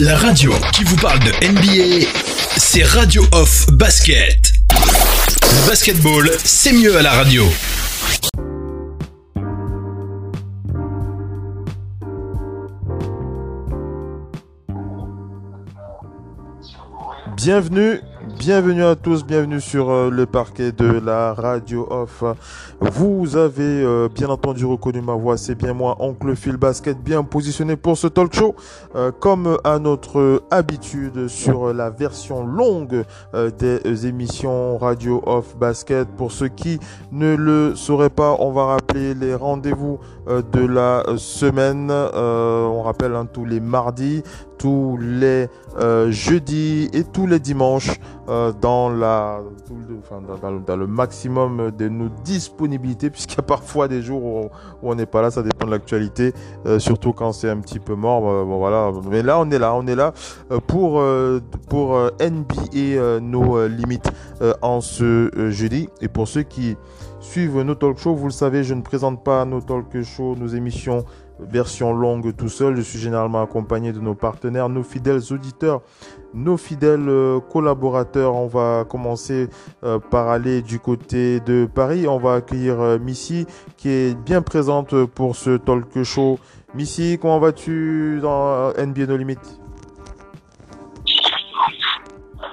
La radio qui vous parle de NBA, c'est Radio Off Basket. Basketball, c'est mieux à la radio. Bienvenue Bienvenue à tous, bienvenue sur euh, le parquet de la radio off. Vous avez euh, bien entendu reconnu ma voix, c'est bien moi, Oncle Phil Basket, bien positionné pour ce talk show. Euh, comme à notre habitude sur la version longue des émissions radio off basket. Pour ceux qui ne le sauraient pas, on va rappeler les rendez-vous de la semaine. on rappelle hein, tous les mardis, tous les jeudis et tous les dimanches. Euh, dans, la, le maximum de nos disponibilités, puisqu'il y a parfois des jours où, on n'est pas là, ça dépend de l'actualité, euh, surtout quand c'est un petit peu mort. Euh, bon, voilà. Mais là, on est là, on est là pour, pour NBA nos limites en ce jeudi. Et pour ceux qui suivent nos talk shows, vous le savez, je ne présente pas nos talk shows, nos émissions version longue tout seul. Je suis généralement accompagné de nos partenaires, nos fidèles auditeurs, nos fidèles euh, collaborateurs. On va commencer euh, par aller du côté de Paris. On va accueillir euh, Missy qui est bien présente pour ce talk show. Missy, comment vas-tu dans NBA No Limit?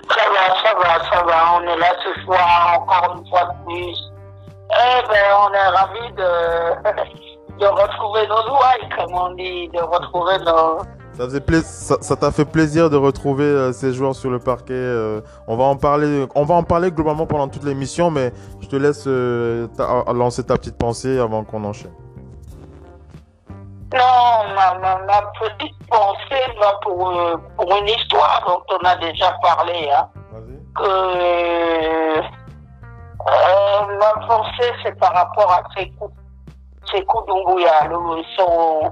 Ça va, ça va, ça va. On est là ce soir encore une fois de plus. Eh ben, on est ravis de de retrouver nos ouailles, comme on dit, de retrouver nos... Ça t'a fait plaisir de retrouver euh, ces joueurs sur le parquet. Euh, on va en parler, on va en parler globalement pendant toute l'émission, mais je te laisse euh, lancer ta petite pensée avant qu'on enchaîne. Non, ma, petite pensée va pour, pour une histoire dont on a déjà parlé. Hein, que ma pensée, c'est par rapport à ces coups c'est Doumbouya, son,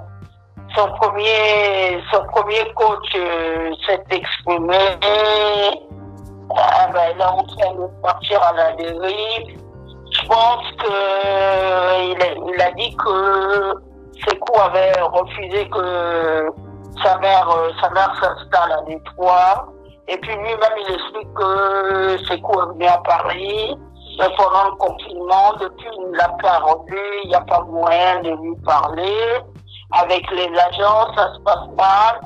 son, premier, son premier coach euh, s'est exprimé. Ah ben, est en train de partir à la dérive. Je pense que il a, dit que Sekou avait refusé que sa mère, euh, sa mère s'installe à Détroit. Et puis lui-même, il explique que Sekou est venu à Paris pendant le confinement, depuis la parodie, il n'y a pas moyen de lui parler. Avec les agents, ça se passe mal.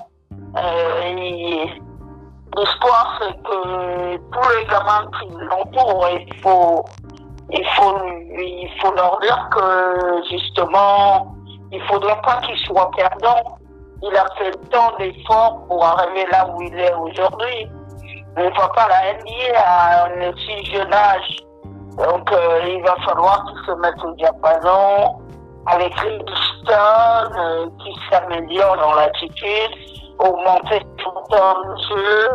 Euh, L'histoire, c'est que tous les gamins qui l'entourent, il faut, il faut, il faut leur dire que justement, il faudrait pas qu'ils soient perdants. Il a fait tant d'efforts pour arriver là où il est aujourd'hui. On ne voit pas la NBA à un si jeune âge donc, euh, il va falloir qu'ils se mettent au diapason avec les euh, qui s'améliore dans l'attitude, augmenter le temps le jeu.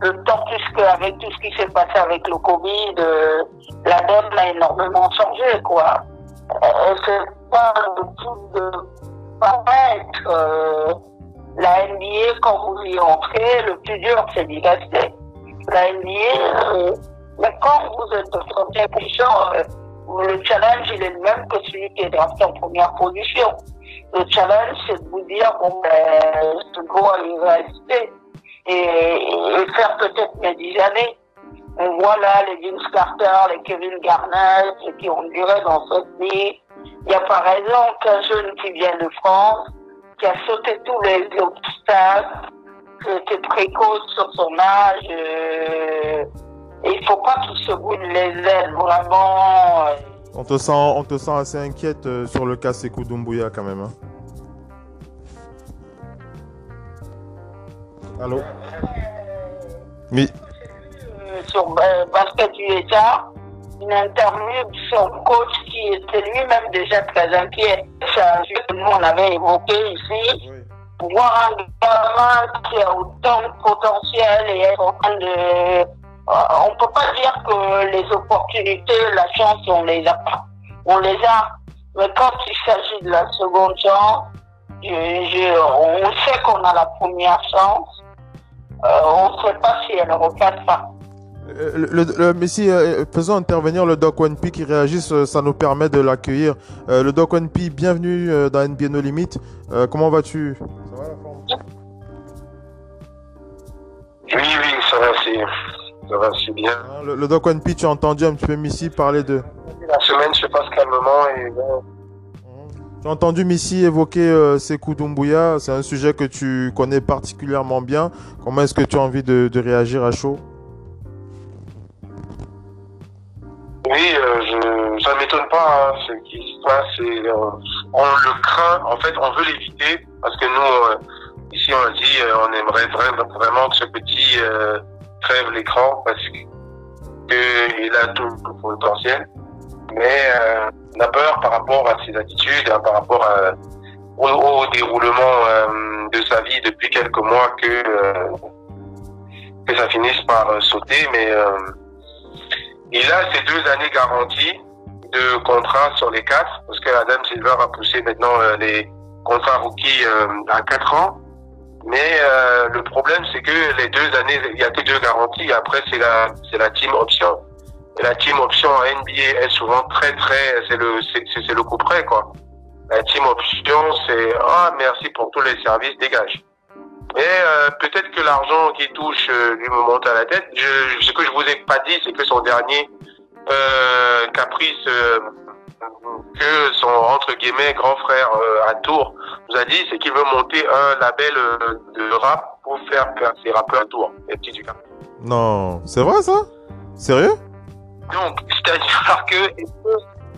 Le temps plus qu'avec tout ce qui s'est passé avec le Covid, euh, la donne a énormément changé, quoi. Euh, c'est pas le tout de paraître. Euh, la NBA, quand vous y entrez, le plus dur, c'est d'y rester. La NBA, mais quand vous êtes en troisième position, euh, le challenge, il est le même que celui qui est drafté en première position. Le challenge, c'est de vous dire, bon, ben, ce doit y rester et, faire peut-être mes dix années. On voit là les Vince Carter, les Kevin Garnett, qui ont duré dans cette vie. Il y a par exemple un jeune qui vient de France, qui a sauté tous les obstacles, qui était précoce sur son âge, euh, il faut pas qu'il se brûle les ailes, vraiment. Euh. On te sent, on te sent assez inquiète euh, sur le cas Sekou Doumbouya quand même. Hein. Allô? Oui. Euh, sur Basket USA, une interview de son coach qui était lui-même déjà très inquiet. C'est un jeu que nous on avait évoqué ici. Voir un gamin qui a autant de potentiel et être en train de on ne peut pas dire que les opportunités, la chance, on les a pas. On les a. Mais quand il s'agit de la seconde chance, on sait qu'on a la première chance. Euh, on ne sait pas si elle repassera. Euh, le, le, Messi, faisons intervenir le Doc One P qui réagisse, ça nous permet de l'accueillir. le Doc One P, bienvenue dans NBA No Limit. comment vas-tu? Ça va la forme? Oui, oui, ça va, c'est, ça va, c'est bien. Hein, Le, le Doc One tu as entendu un petit peu Missy parler de. La semaine se passe calmement et Tu as entendu Missy évoquer euh, Sekou Doumbouya. C'est un sujet que tu connais particulièrement bien. Comment est-ce que tu as envie de, de réagir à chaud? Oui, euh, je, ça ne m'étonne pas. hein, ce qui se passe, euh, on le craint. En fait, on veut l'éviter parce que nous, euh, ici, on a dit, on aimerait vraiment, vraiment que ce petit crève l'écran parce que, que il a tout le potentiel. Mais euh, on a peur par rapport à ses attitudes, hein, par rapport à, au, au déroulement euh, de sa vie depuis quelques mois que euh, que ça finisse par euh, sauter. Mais euh, il a ces deux années garanties de contrat sur les quatre, parce que Adam Silver a poussé maintenant euh, les contrats rookies euh, à quatre ans. Mais euh, le problème, c'est que les deux années, il y a que deux garanties. Après, c'est la, c'est la team option. Et la team option en NBA est souvent très, très, c'est le, c'est, c'est- le coup près, quoi. La team option, c'est ah merci pour tous les services, dégage. Et euh, peut-être que l'argent qu'il touche euh, lui me monte à la tête. Je, ce que je vous ai pas dit, c'est que son dernier euh, caprice euh, que son entre guillemets grand frère euh, à Tours nous a dit, c'est qu'il veut monter un label euh, de rap pour faire percer rappeurs à Tours, les petits du. Non, c'est vrai ça? Sérieux? Donc, c'est-à-dire que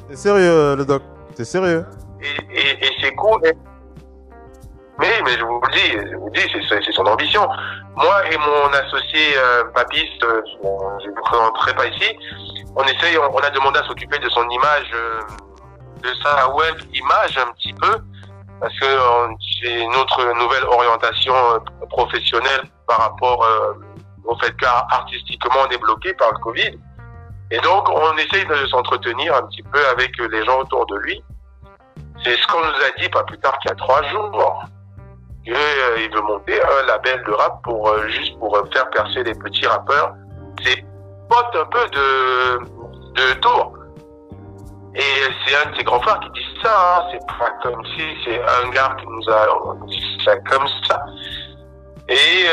C'est sérieux, le Doc? C'est sérieux? et, et, et c'est cool. Mais, mais je vous le dis, je vous le dis, c'est son ambition. Moi et mon associé euh, Papis, euh, je ne vous présenterai pas ici, on essaye, on, on a demandé à s'occuper de son image, euh, de sa web image un petit peu, parce que euh, j'ai notre nouvelle orientation euh, professionnelle par rapport euh, au fait qu'artistiquement on est bloqué par le Covid. Et donc on essaye de s'entretenir un petit peu avec les gens autour de lui. C'est ce qu'on nous a dit pas plus tard qu'il y a trois jours. Euh, il veut monter un label de rap pour euh, juste pour euh, faire percer les petits rappeurs. C'est pote un peu de de tour. Et c'est un de ses grands frères qui dit ça. Hein. C'est pas comme si c'est un gars qui nous a dit ça comme ça. Et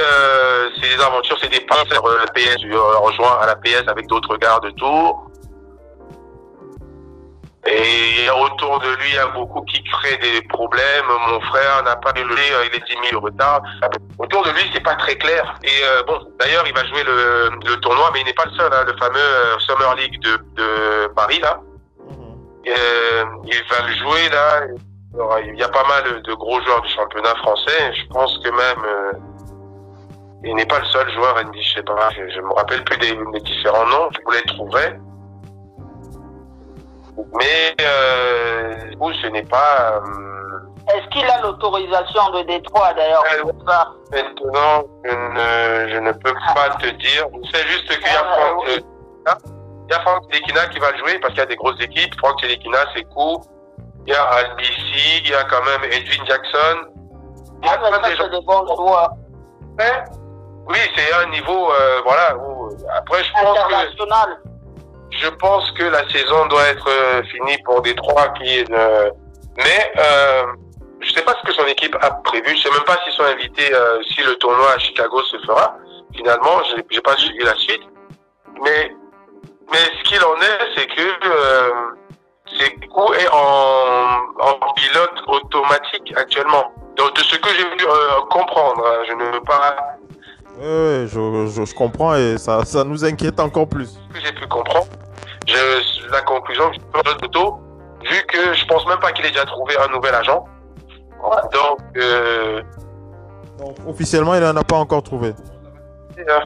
c'est des aventures, c'est des pinces. Euh, La PS rejoint à la PS avec d'autres gars de tour. Et autour de lui, il y a beaucoup qui créent des problèmes. Mon frère n'a pas élevé, euh, il est 10 000 de retard. Autour de lui, c'est pas très clair. Et euh, bon, d'ailleurs, il va jouer le, le tournoi, mais il n'est pas le seul. Hein, le fameux euh, Summer League de, de Paris, là. Euh, il va le jouer, là. Alors, il y a pas mal de gros joueurs du championnat français. Je pense que même... euh, il n'est pas le seul joueur je sais pas. Je, je me rappelle plus des, des différents noms. Je vous les trouverai. Mais euh, du coup, ce n'est pas euh, Est-ce qu'il a l'autorisation de Détroit d'ailleurs? Euh, maintenant. Je ne, je ne peux pas te dire. C'est juste qu'il y a Ah, Franck, oui. euh, il y a Franck Telekina qui va jouer parce qu'il y a des grosses équipes. Franck Telekina, c'est cool. Il y a Albisi, il y a quand même Edwin Jackson. Il y Ah, a mais plein de gens. des bons joueurs Ouais. Oui, c'est un niveau, euh, voilà. Où, après, je pense que internationaux. Je pense que la saison doit être euh, finie pour Détroit qui ne... Mais euh, je sais pas ce que son équipe a prévu. Je sais même pas s'ils sont invités, euh, si le tournoi à Chicago se fera. Finalement, j'ai j'ai pas suivi la suite. Mais mais ce qu'il en est, c'est que euh, est en, en pilote automatique actuellement. Donc de ce que j'ai pu euh, comprendre, hein, je ne veux pas Ouais, ouais, je, je, je comprends et ça, ça nous inquiète encore plus. ce que j'ai pu comprendre, je, la conclusion que je vu que je pense même pas qu'il ait déjà trouvé un nouvel agent. Donc, euh, Donc, officiellement, il n'en a pas encore trouvé. c'est, euh,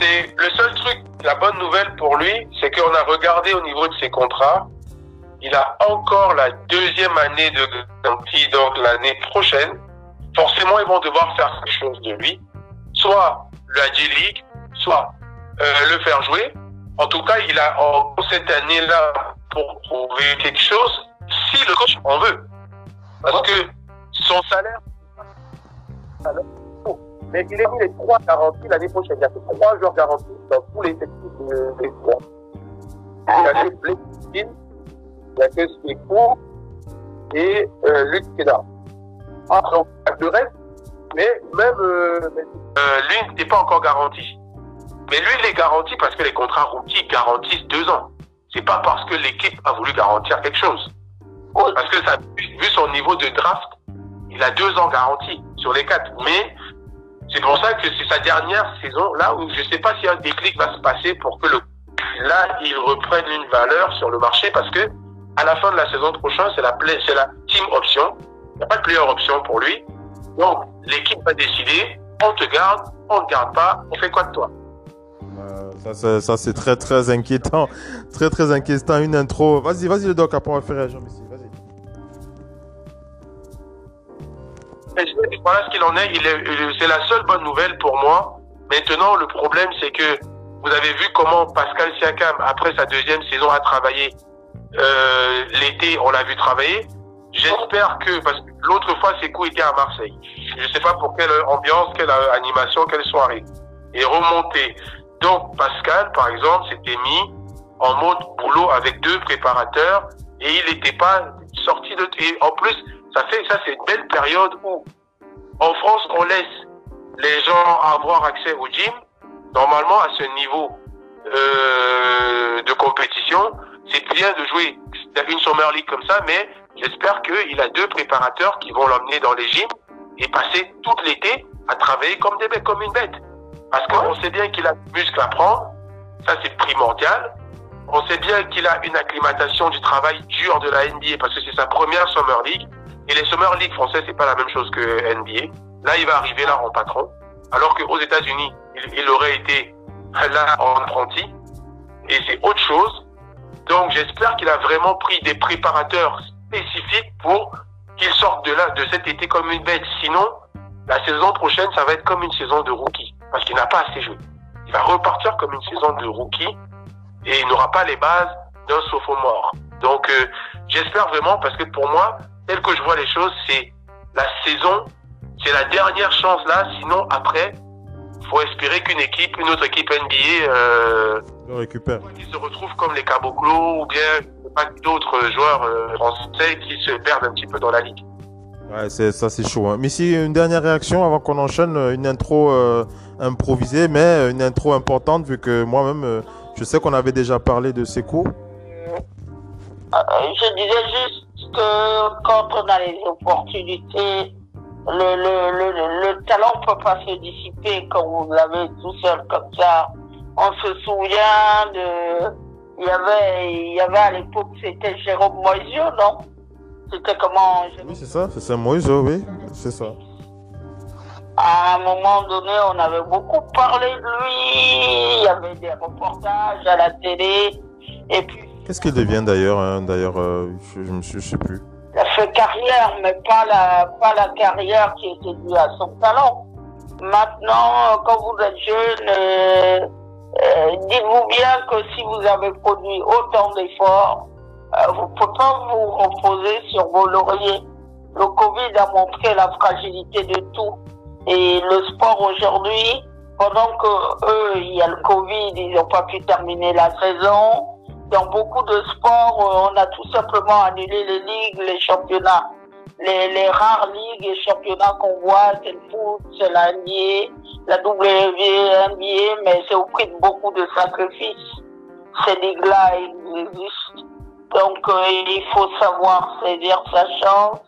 c'est le seul truc, la bonne nouvelle pour lui, c'est qu'on a regardé au niveau de ses contrats. Il a encore la deuxième année de garantie, donc l'année prochaine. Forcément, ils vont devoir faire quelque chose de lui. Soit la G-League, soit euh, le faire jouer. En tout cas, il a en cette année-là pour prouver quelque chose, si le coach en veut. Parce que son salaire, mais il a mis les trois garanties l'année prochaine. Il y a trois joueurs garantis dans tous les effectifs de- des trois. Il y a que Blake il y a que Sekou et euh, Luc Kennard. Ah, donc, le reste, Mais même euh, euh, lui n'était pas encore garanti. Mais lui, il est garanti parce que les contrats rookies garantissent deux ans. C'est pas parce que l'équipe a voulu garantir quelque chose. Parce que ça, vu son niveau de draft, il a deux ans garantis sur les quatre. Mais c'est pour ça que c'est sa dernière saison là où je sais pas si un déclic va se passer pour que le là il reprenne une valeur sur le marché parce que à la fin de la saison prochaine c'est la c'est la team option. Il n'y a pas de player option pour lui. Donc l'équipe va décider on te garde, on ne garde pas, on fait quoi de toi? Ça, ça c'est très très inquiétant. Très très inquiétant. Une intro. Vas-y, vas-y le doc, après on va faire réagir ici. Vas-y. Voilà ce qu'il en est c'est la seule bonne nouvelle pour moi. Maintenant, le problème, c'est que vous avez vu comment Pascal Siakam, après sa deuxième saison, a travaillé. Euh, L'été, on l'a vu travailler. J'espère que, parce que l'autre fois, ses coups étaient à Marseille. Je ne sais pas pour quelle ambiance, quelle animation, quelle soirée. Et remonté. Donc Pascal, par exemple, s'était mis en mode boulot avec deux préparateurs et il n'était pas sorti de... Et en plus, ça fait ça, c'est une belle période où en France, on laisse les gens avoir accès au gym. Normalement, à ce niveau euh, de compétition, c'est bien de jouer une Summer League comme ça, mais j'espère qu'il a deux préparateurs qui vont l'emmener dans les gyms et passer tout l'été à travailler comme des comme une bête. Parce qu'on sait bien qu'il a du muscle à prendre, ça c'est primordial. On sait bien qu'il a une acclimatation du travail dur de la NBA parce que c'est sa première Summer League. Et les Summer League français, c'est pas la même chose que NBA. Là, il va arriver là en patron. Alors qu'aux États-Unis, il, aurait été là en apprenti. Et c'est autre chose. Donc, j'espère qu'il a vraiment pris des préparateurs spécifiques pour qu'il sorte de là, de cet été comme une bête. Sinon, la saison prochaine, ça va être comme une saison de rookie parce qu'il n'a pas assez joué. Il va repartir comme une saison de rookie et il n'aura pas les bases d'un sophomore. Donc euh, j'espère vraiment parce que pour moi, tel que je vois les choses, c'est la saison, c'est la dernière chance là. Sinon après, faut espérer qu'une équipe, une autre équipe NBA, euh, récupère. Qui se retrouve comme les Caboclos ou bien d'autres joueurs euh, français qui se perdent un petit peu dans la ligue. Ouais, c'est ça, c'est chaud. Hein. Mais si une dernière réaction avant qu'on enchaîne, euh, une intro euh, improvisée, mais une intro importante vu que moi-même, je sais qu'on avait déjà parlé de ces cours. je disais juste que quand on a les opportunités, le, le, le, le talent ne peut pas se dissiper quand vous l'avez tout seul comme ça. On se souvient de, il y avait, il y avait à l'époque, c'était Jérôme Moisio, non? C'était comment Oui, c'est ça, c'est ça, Moïse, oui, c'est ça. À un moment donné, on avait beaucoup parlé de lui, il y avait des reportages à la télé, et puis... Qu'est-ce qu'il devient d'ailleurs hein, D'ailleurs, euh, je, ne je sais plus. Il a fait carrière, mais pas la, pas la carrière qui était due à son talent. Maintenant, quand vous êtes jeune, euh, euh, dites-vous bien que si vous avez produit autant d'efforts, euh, vous ne pouvez pas vous reposer sur vos lauriers. Le Covid a montré la fragilité de tout. Et le sport aujourd'hui, pendant que eux, il y a le Covid, ils n'ont pas pu terminer la saison. Dans beaucoup de sports, euh, on a tout simplement annulé les ligues, les championnats. Les, les rares ligues et championnats qu'on voit, c'est le foot, c'est la NBA, la WNBA, mais c'est au prix de beaucoup de sacrifices. Ces ligues-là existent. Donc, euh, il faut savoir saisir sa chance.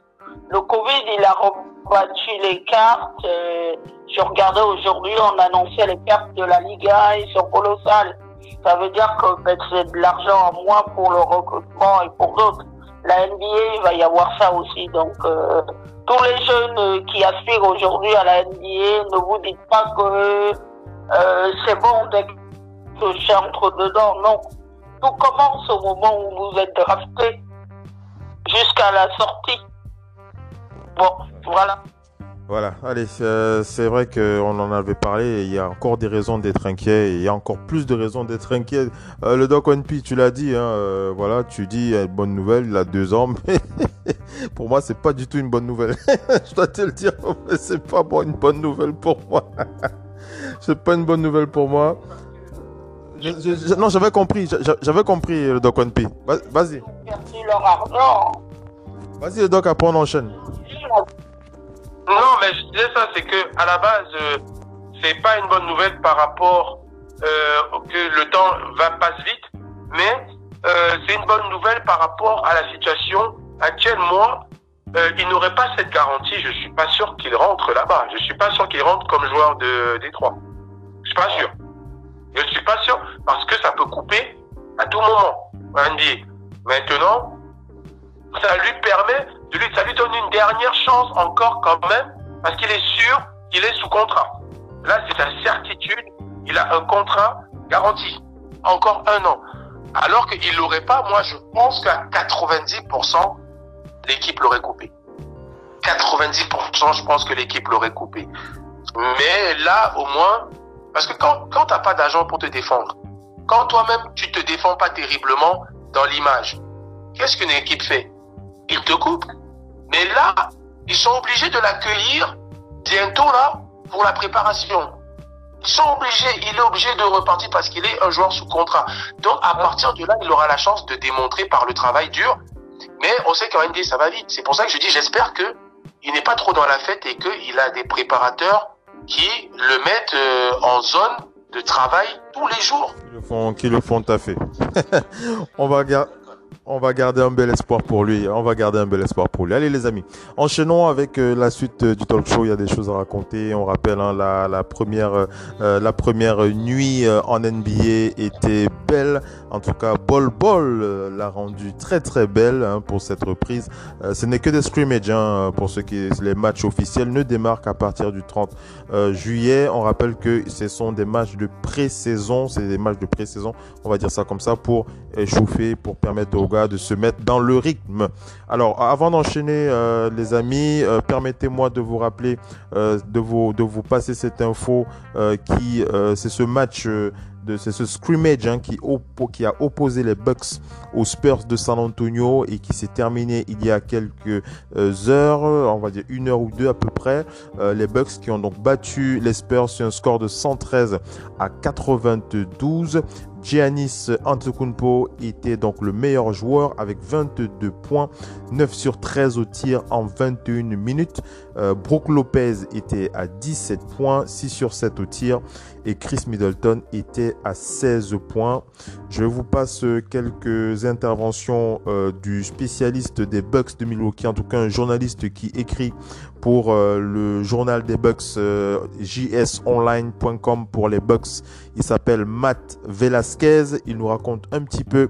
Le Covid, il a rebattu les cartes. Euh, je regardais aujourd'hui, on annonçait les cartes de la Liga, ils sont colossales. Ça veut dire que ben, c'est de l'argent en moins pour le recrutement et pour d'autres. La NBA, il va y avoir ça aussi. Donc, euh, tous les jeunes qui aspirent aujourd'hui à la NBA, ne vous dites pas que c'est bon dès que j'entre dedans. Non, tout commence au moment où vous êtes drafté jusqu'à la sortie. Bon, voilà. Voilà, allez, euh, c'est vrai qu'on en avait parlé, il y a encore des raisons d'être inquiet, il y a encore plus de raisons d'être inquiet. Euh, le Doc One tu l'as dit, hein, euh, voilà, tu dis bonne nouvelle, il a deux ans, mais pour moi, c'est pas du tout une bonne nouvelle. Je dois te le dire, c'est pas bon, une bonne nouvelle pour moi. c'est pas une bonne nouvelle pour moi non, j'avais compris, j'avais compris le Doc One P. Vas-y. Vas-y, le Doc, après on enchaîne. Non, mais je disais ça, c'est que à la base, euh, c'est pas une bonne nouvelle par rapport euh, que le temps va passe vite, mais euh, c'est une bonne nouvelle par rapport à la situation actuelle. Moi, euh, il n'aurait pas cette garantie. Je suis pas sûr qu'il rentre là-bas. Je suis pas sûr qu'il rentre comme joueur de Détroit. Je suis pas sûr. Je suis pas sûr parce que ça peut couper à tout moment. Andy. Maintenant, ça lui permet de lui, ça lui donne une dernière chance encore quand même parce qu'il est sûr qu'il est sous contrat. Là, c'est sa certitude. Il a un contrat garanti. Encore un an. Alors qu'il l'aurait pas, moi, je pense qu'à 90%, l'équipe l'aurait coupé. 90%, je pense que l'équipe l'aurait coupé. Mais là, au moins, parce que quand, quand t'as pas d'agent pour te défendre, quand toi-même, tu te défends pas terriblement dans l'image, qu'est-ce qu'une équipe fait? Il te coupe. Mais là, ils sont obligés de l'accueillir bientôt là pour la préparation. Ils sont obligés, il est obligé de repartir parce qu'il est un joueur sous contrat. Donc à partir de là, il aura la chance de démontrer par le travail dur. Mais on sait qu'en NBA, ça va vite. C'est pour ça que je dis, j'espère que il n'est pas trop dans la fête et qu'il a des préparateurs qui le mettent euh, en zone de travail tous les jours. Qui le font, qui le font taffer. on va regarder. On va garder un bel espoir pour lui. On va garder un bel espoir pour lui. Allez les amis, enchaînons avec euh, la suite euh, du talk show. Il y a des choses à raconter. On rappelle hein, la, la, première euh, la première nuit en NBA était belle. En tout cas, Bol Bol l'a rendu très très belle hein, pour cette reprise. ce n'est que des scrimmages hein, pour ceux qui les matchs officiels ne démarrent qu'à partir du 30 juillet. On rappelle que ce sont des matchs de pré-saison. C'est des matchs de pré-saison. On va dire ça comme ça pour échauffer, pour permettre aux gars de se mettre dans le rythme. Alors, avant d'enchaîner, euh, les amis, euh, permettez-moi de vous rappeler, euh, de vous de vous passer cette info qui, c'est ce match. c'est ce scrimmage hein, qui, qui a opposé les Bucks aux Spurs de San Antonio et qui s'est terminé il y a quelques heures, on va dire une heure ou deux à peu près. les Bucks qui ont donc battu les Spurs sur un score de 113 à 92. Giannis Antetokounmpo était donc le meilleur joueur avec 22 points, 9 sur 13 au tir en 21 minutes. Euh, Brook Lopez était à 17 points, 6 sur 7 au tir et Chris Middleton était à 16 points. Je vous passe quelques interventions euh, du spécialiste des Bucks de Milwaukee, en tout cas un journaliste qui écrit pour euh, le journal des Bucks euh, jsonline.com pour les Bucks. Il s'appelle Matt Velasquez. Il nous raconte un petit peu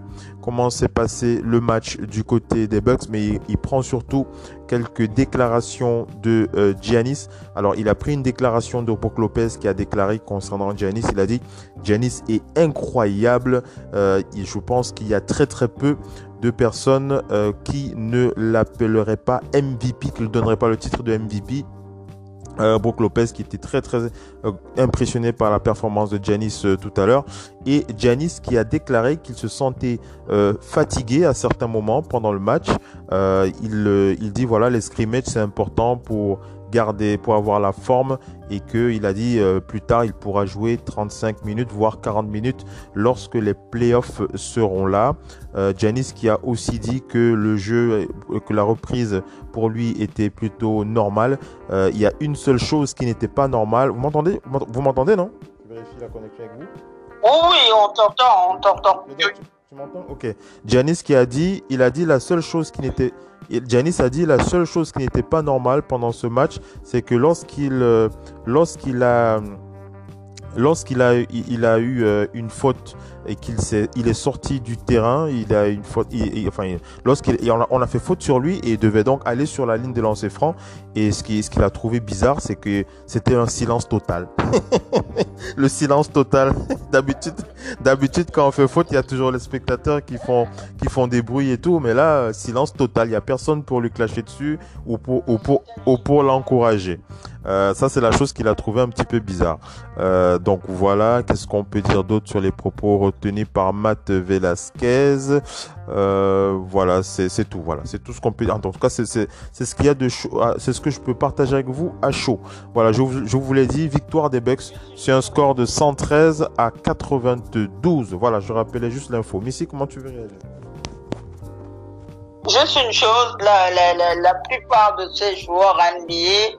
comment s'est passé le match du côté des Bucks, mais il, prend surtout quelques déclarations de euh, Giannis. Alors, il a pris une déclaration de Brook Lopez qui a déclaré concernant Giannis. Il a dit Giannis est incroyable. Euh, je pense qu'il y a très très peu de personnes euh, qui ne l'appelleraient pas MVP, qui ne donneraient pas le titre de MVP. Euh, Brook Lopez qui était très très euh, impressionné par la performance de Giannis euh, tout à l'heure et Giannis qui a déclaré qu'il se sentait euh, fatigué à certains moments pendant le match. Il, il dit voilà les scrimmages c'est important pour garder, pour avoir la forme et que il a dit euh, plus tard il pourra jouer 35 minutes voire 40 minutes lorsque les playoffs seront là. Euh, Janis qui a aussi dit que le jeu, que la reprise pour lui était plutôt normale. Euh, il y a une seule chose qui n'était pas normale. Vous m'entendez? Vous m'entendez non? Je vérifie la connexion avec vous. Oui, on t'entend, on t'entend. Tu, m'entends? Ok. Janis qui a dit, il a dit la seule chose qui n'était Janis a dit la seule chose qui n'était pas normale pendant ce match, c'est que lorsqu'il euh, lorsqu'il a lorsqu'il a il a eu euh, une faute et qu'il s'est il est sorti du terrain, il a une faute il, enfin lorsqu'il on a, on a fait faute sur lui et il devait donc aller sur la ligne de lancer franc et ce qui ce qu'il a trouvé bizarre, c'est que c'était un silence total. le silence total. d'habitude d'habitude quand on fait faute, il y a toujours les spectateurs qui font qui font des bruits et tout, mais là silence total, il y a personne pour lui clasher dessus ou pour ou pour ou pour l'encourager. Euh, ça, c'est la chose qu'il a trouvé un petit peu bizarre. Euh, donc voilà, qu'est-ce qu'on peut dire d'autre sur les propos retenus par Matt Velasquez euh, Voilà, c'est tout. Voilà, c'est tout ce qu'on peut. En tout cas, c'est ce qu'il y a de chaud. C'est ce que je peux partager avec vous à chaud. Voilà, je, je vous l'ai dit, victoire des Bucks sur un score de 113 à 92. Voilà, je rappelais juste l'info. Missy, comment tu veux réagir? Juste une chose, la, la, la, la plupart de ces joueurs NBA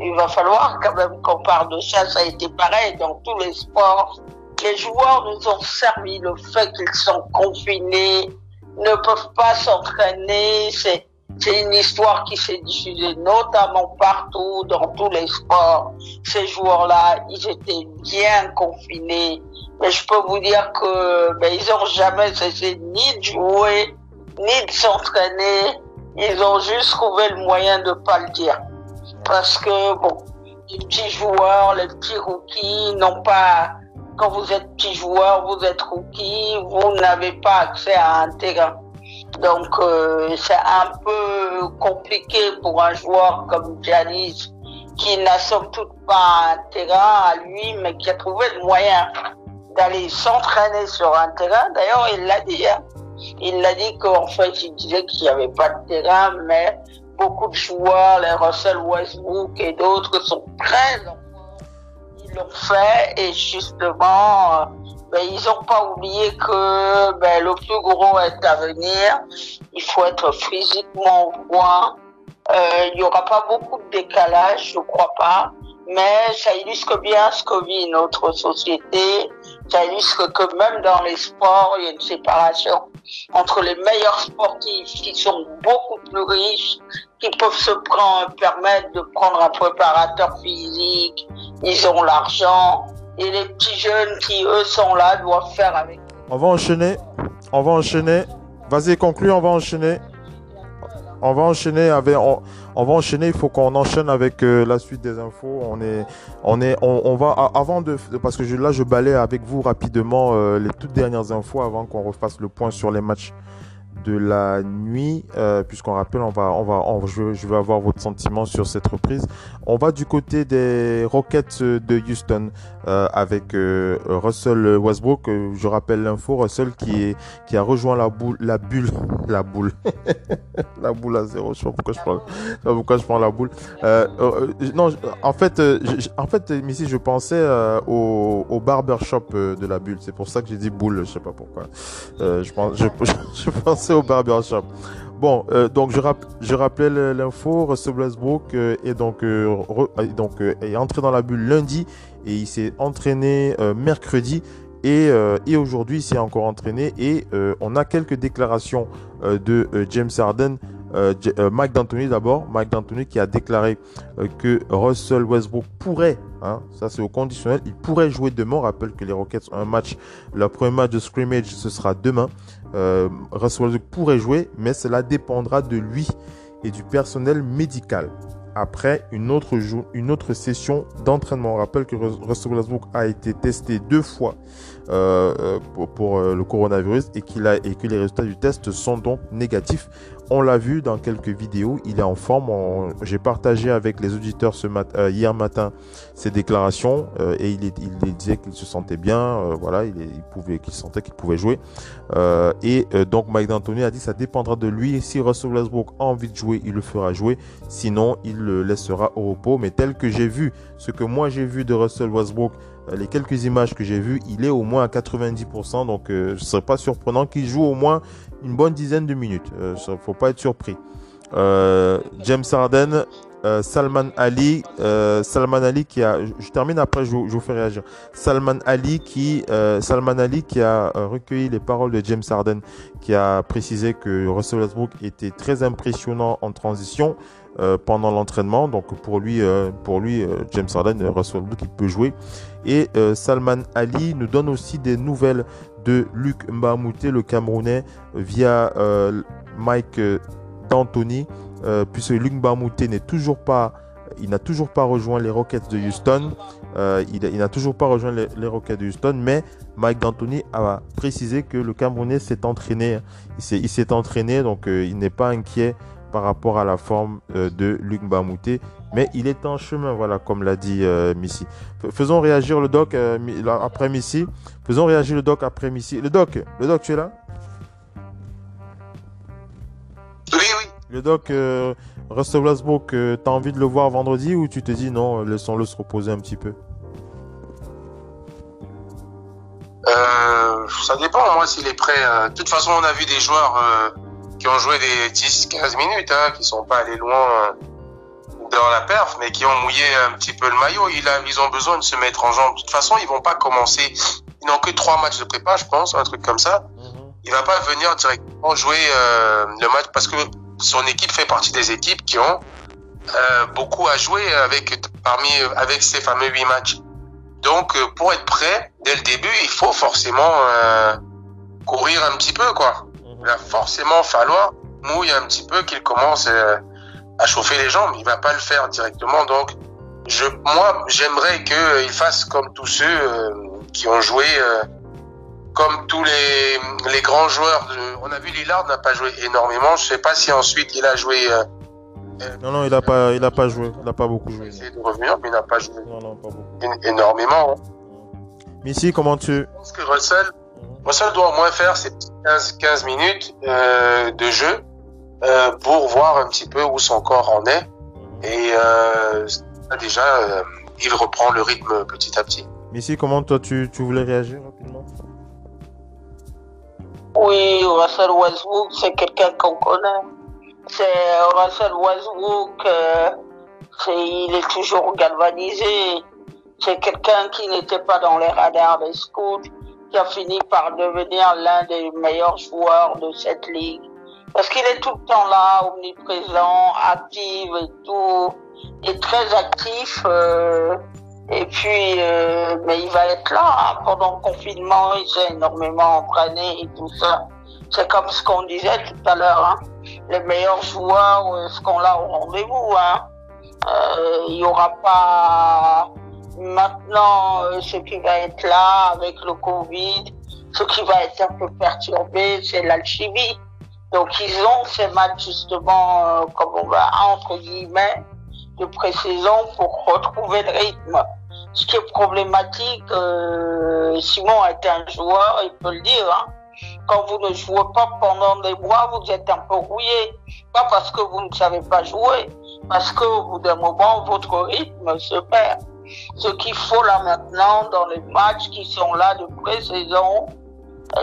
il va falloir quand même qu'on parle de ça. Ça a été pareil dans tous les sports. Les joueurs nous ont servi le fait qu'ils sont confinés, ne peuvent pas s'entraîner. C'est, une histoire qui s'est diffusée notamment partout, dans tous les sports. Ces joueurs-là, ils étaient bien confinés. Mais je peux vous dire que ben, ils ont jamais cessé ni de jouer, ni de s'entraîner. Ils ont juste trouvé le moyen de pas le dire. Parce que, bon, les petits joueurs, les petits rookies n'ont pas, quand vous êtes petit joueur, vous êtes rookie, vous n'avez pas accès à un terrain. Donc, euh, c'est un peu compliqué pour un joueur comme Giannis, qui n'a somme toute pas un terrain à lui, mais qui a trouvé le moyen d'aller s'entraîner sur un terrain. D'ailleurs, il l'a dit. Hein. Il l'a dit qu'en fait, il disait qu'il n'y avait pas de terrain, mais beaucoup de joueurs, les Russell Westbrook et d'autres sont très l'ont fait et justement, ben, ils n'ont pas oublié que ben, le plus gros est à venir. Il faut être physiquement au point. Euh, il n'y aura pas beaucoup de décalage, je crois pas, mais ça illustre bien ce que vit notre société. Ça illustre que même dans les sports, il y a une séparation entre les meilleurs sportifs qui sont beaucoup plus riches, qui peuvent se permettre de prendre un préparateur physique, ils ont l'argent, et les petits jeunes qui, eux, sont là, doivent faire avec. On va enchaîner, on va enchaîner. Vas-y, conclue, on va enchaîner. On va enchaîner avec, va enchaîner. Il faut qu'on enchaîne avec euh, la suite des infos. On est, on est, on, va avant de, parce que là je balais avec vous rapidement euh, les toutes dernières infos avant qu'on refasse le point sur les matchs de la nuit, euh, puisqu'on rappelle, on va, on va, je, vais avoir votre sentiment sur cette reprise. On va du côté des Rockets de Houston euh, avec euh, Russell Westbrook. Je rappelle l'info, Russell qui est, qui a rejoint la boule, la bulle, la boule, la boule à zéro. Je sais pas pourquoi je prends, je sais pas pourquoi je prends la boule. non, en fait, je, en fait, ici, je pensais au, au barbershop de la bulle. C'est pour ça que j'ai dit boule. Je sais pas pourquoi. je pense, je, je pensais au barbershop. Bon, euh, donc je, rappelais l'info, Russell Westbrook euh, est donc, euh, est entré dans la bulle lundi et il s'est entraîné mercredi et, aujourd'hui il s'est encore entraîné et on a quelques déclarations de James Harden Mike D'Antoni d'abord, Mike D'Antoni qui a déclaré que Russell Westbrook pourrait, hein, ça c'est au conditionnel, il pourrait jouer demain. Rappelle que les Rockets ont un match, leur premier match de scrimmage ce sera demain euh, Russell pourrait jouer, mais cela dépendra de lui et du personnel médical. Après une autre, une autre session d'entraînement. On rappelle que Russell a été testé deux fois euh, euh, pour, euh, le coronavirus et que les résultats du test sont donc négatifs. On l'a vu dans quelques vidéos, il est en forme. J'ai partagé avec les auditeurs euh, hier matin ses déclarations euh, et il, il, disait qu'il se sentait bien. Euh, voilà, il, pouvait, qu'il sentait qu'il pouvait jouer. et donc Mike D'Antoni a dit ça dépendra de lui. Si Russell Westbrook a envie de jouer, il le fera jouer. Sinon, il le laissera au repos. Mais tel que j'ai vu, ce que moi j'ai vu de Russell Westbrook les quelques images que j'ai vues, il est au moins à 90%, donc ce ne serait pas surprenant qu'il joue au moins une bonne dizaine de minutes. ne euh, faut pas être surpris. Euh, James Harden, euh, Salman Ali, Salman Ali qui a, je termine après, je, vous fais réagir. Salman Ali qui, Salman Ali qui a recueilli les paroles de James Harden, qui a précisé que Russell Westbrook était très impressionnant en transition pendant l'entraînement. Donc pour lui, pour lui, James Harden, Russell il peut jouer. Et Salman Ali nous donne aussi des nouvelles de Luc Mbamouté, le Camerounais, via euh, Mike euh, D'Antoni, euh, puisque Luc Mbamouté n'est toujours pas, il n'a toujours pas rejoint les Rockets de Houston. il, n'a toujours pas rejoint les, Rockets de Houston, mais Mike D'Antoni a précisé que le Camerounais s'est entraîné. Il s'est entraîné, donc il n'est pas inquiet par rapport à la forme de Luc Mbamouté mais il est en chemin, voilà, comme l'a dit euh, Missy. Faisons réagir le doc euh, après Missy. Faisons réagir le doc après Missy. Le doc, le doc, tu es là? Oui, oui. Le doc, euh, Russell Westbrook, euh, t'as envie de le voir vendredi ou tu te dis non, laissons-le se reposer un petit peu? Ça dépend, moi, s'il est prêt. De toute façon, on a vu des joueurs qui ont joué des 10-15 minutes, hein, qui sont pas allés loin dans la perf, mais qui ont mouillé un petit peu le maillot. Ils ont besoin de se mettre en jambe. De toute façon, ils vont pas commencer. Ils n'ont que trois matchs de prépa, je pense, un truc comme ça. Il va pas venir directement jouer euh, le match parce que son équipe fait partie des équipes qui ont euh, beaucoup à jouer avec parmi avec ces fameux huit matchs. Donc, euh, pour être prêt dès le début, il faut forcément euh, courir un petit peu, quoi. Il va forcément falloir mouiller un petit peu qu'il commence euh, à chauffer les jambes. Il va pas le faire directement. Donc, je, moi, j'aimerais qu'il fasse comme tous ceux euh, qui ont joué, euh, comme tous les, les grands joueurs. De, on a vu Lillard n'a pas joué énormément. Je sais pas si ensuite il a joué. Euh, Non, non, il a pas, il a pas joué. Il a pas beaucoup il a joué. essayé de revenir, mais il n'a pas joué Non, non, pas beaucoup. énormément. hein. Missy, comment tu... Je pense que Russell, Russell doit au moins faire ses petites 15, 15 minutes euh, de jeu euh, pour voir un petit peu où son corps en est. Et euh, là, déjà, euh, il reprend le rythme petit à petit. Missy, comment toi tu, tu voulais réagir rapidement? Oui, Russell Westbrook, c'est quelqu'un qu'on connaît. C'est Russell Westbrook, euh, c'est, il est toujours galvanisé. C'est quelqu'un qui n'était pas dans les radars des scouts, qui a fini par devenir l'un des meilleurs joueurs de cette ligue. Parce qu'il est tout le temps là, omniprésent, actif et tout, et très actif. euh, et puis, euh, mais il va être là hein, pendant le confinement. Il s'est énormément entraîné et tout ça. C'est comme ce qu'on disait tout à l'heure. Hein. Les meilleurs joueurs, ce qu'on a au rendez-vous. Hein. Euh, il y aura pas maintenant euh, ce qui va être là avec le Covid. Ce qui va être un peu perturbé, c'est l'alchimie. Donc ils ont ces matchs justement, euh, comme on va entre guillemets, de pré-saison pour retrouver le rythme. Ce qui est problématique, euh, Simon est un joueur, il peut le dire. Hein. Quand vous ne jouez pas pendant des mois, vous êtes un peu rouillé. Pas parce que vous ne savez pas jouer, parce qu'au bout d'un moment, votre rythme se perd. Ce qu'il faut là maintenant dans les matchs qui sont là de pré-saison,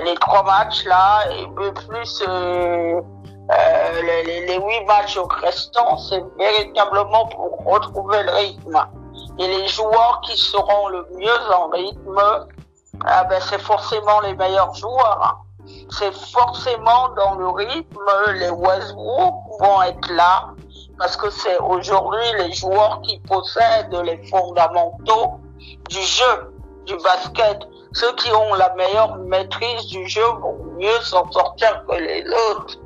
les trois matchs là, et plus euh, euh, les, huit matchs restants, c'est véritablement pour retrouver le rythme. Et les joueurs qui seront le mieux en rythme, ah ben c'est forcément les meilleurs joueurs. hein. C'est forcément dans le rythme, les Westbrook vont être là, parce que c'est aujourd'hui les joueurs qui possèdent les fondamentaux du jeu, du basket. Ceux qui ont la meilleure maîtrise du jeu vont mieux s'en sortir que les autres.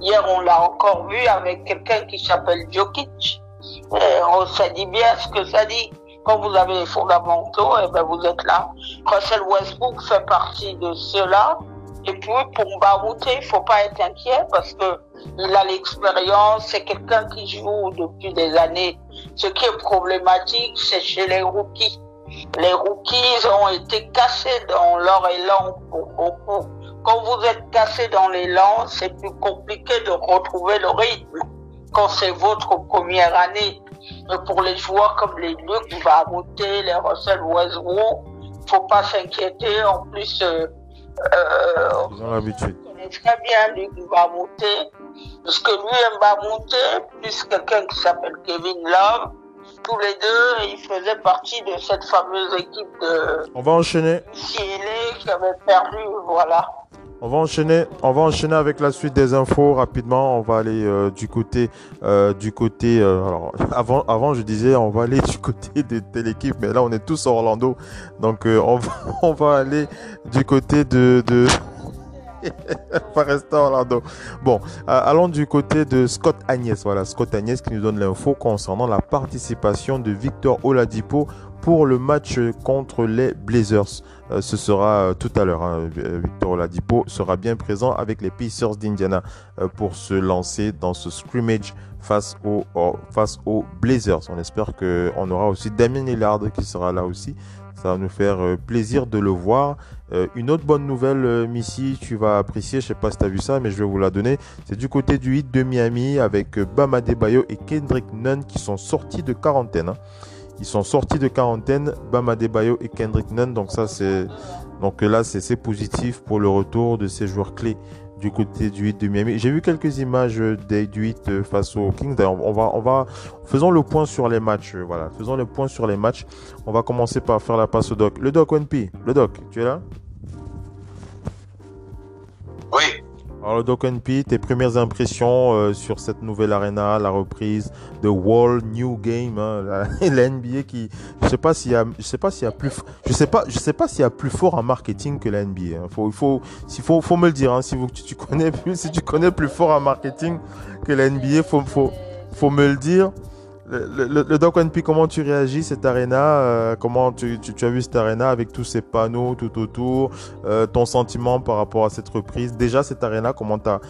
Hier, on l'a encore vu avec quelqu'un qui s'appelle Jokic. Et ça dit bien ce que ça dit. Quand vous avez les fondamentaux, et ben vous êtes là. Russell Westbrook fait partie de cela. Et puis pour Barouté, il faut pas être inquiet parce que il a l'expérience, c'est quelqu'un qui joue depuis des années. Ce qui est problématique, c'est chez les rookies. Les rookies ont été cassés dans leur élan. Quand vous êtes cassé dans l'élan, c'est plus compliqué de retrouver le rythme quand c'est votre première année. Pour les joueurs comme les Luc Barouté, les Russell Westbrook, faut pas s'inquiéter. En plus, euh, euh, Ils ont l'habitude. Connaît très bien Luc Barouté, parce que lui, Barouté, plus quelqu'un qui s'appelle Kevin Love, tous les deux, ils faisaient partie de cette fameuse équipe de On va enchaîner. Cielé qui avait perdu, voilà. On va enchaîner, on va enchaîner avec la suite des infos rapidement. On va aller euh, du côté, euh, du côté. euh, alors avant, avant je disais on va aller du côté de telle équipe, mais là on est tous à Orlando, donc on va, on va aller du côté de, de... pas rester Orlando. Bon, euh, allons du côté de Scott Agnès. Voilà, Scott Agnès qui nous donne l'info concernant la participation de Victor Oladipo pour le match contre les Blazers. Euh, ce sera euh, tout à l'heure. hein. Victor Oladipo sera bien présent avec les Pacers d'Indiana pour se lancer dans ce scrimmage face aux, face aux Blazers. On espère qu'on aura aussi Damien Lillard qui sera là aussi. Ça va nous faire euh, plaisir de le voir. Euh, une autre bonne nouvelle, euh, Missy, tu vas apprécier. Je sais pas si tu as vu ça, mais je vais vous la donner. C'est du côté du hit de Miami avec Bam Adebayo et Kendrick Nunn qui sont sortis de quarantaine. hein. Ils sont sortis de quarantaine, Bam Adebayo et Kendrick Nunn. Donc ça, c'est donc là, c'est positif pour le retour de ces joueurs clés du côté du 8 de Miami. J'ai vu quelques images des, du 8 face aux Kings. On va, on va, faisons le point sur les matchs. Voilà, faisons le point sur les matchs. On va commencer par faire la passe au doc. Le doc ONP, le doc, tu es là? Alors, Doc NP, tes premières impressions euh, sur cette nouvelle arena, la reprise de World New Game, hein, la, NBA qui, je sais pas s'il y sais pas s'il y a plus, je sais pas, je sais pas s'il y a plus fort en marketing que la NBA. Hein. Faut, il faut, s'il faut, faut me le dire, hein, si vous, tu, connais plus, si tu connais plus fort en marketing que la NBA, faut, faut, faut me le dire le, le, le Doc comment tu réagis cette arena euh, Comment tu, tu, tu, as vu cette arena avec tous ces panneaux tout autour euh, Ton sentiment par rapport à cette reprise? Déjà cette arena, comment t'as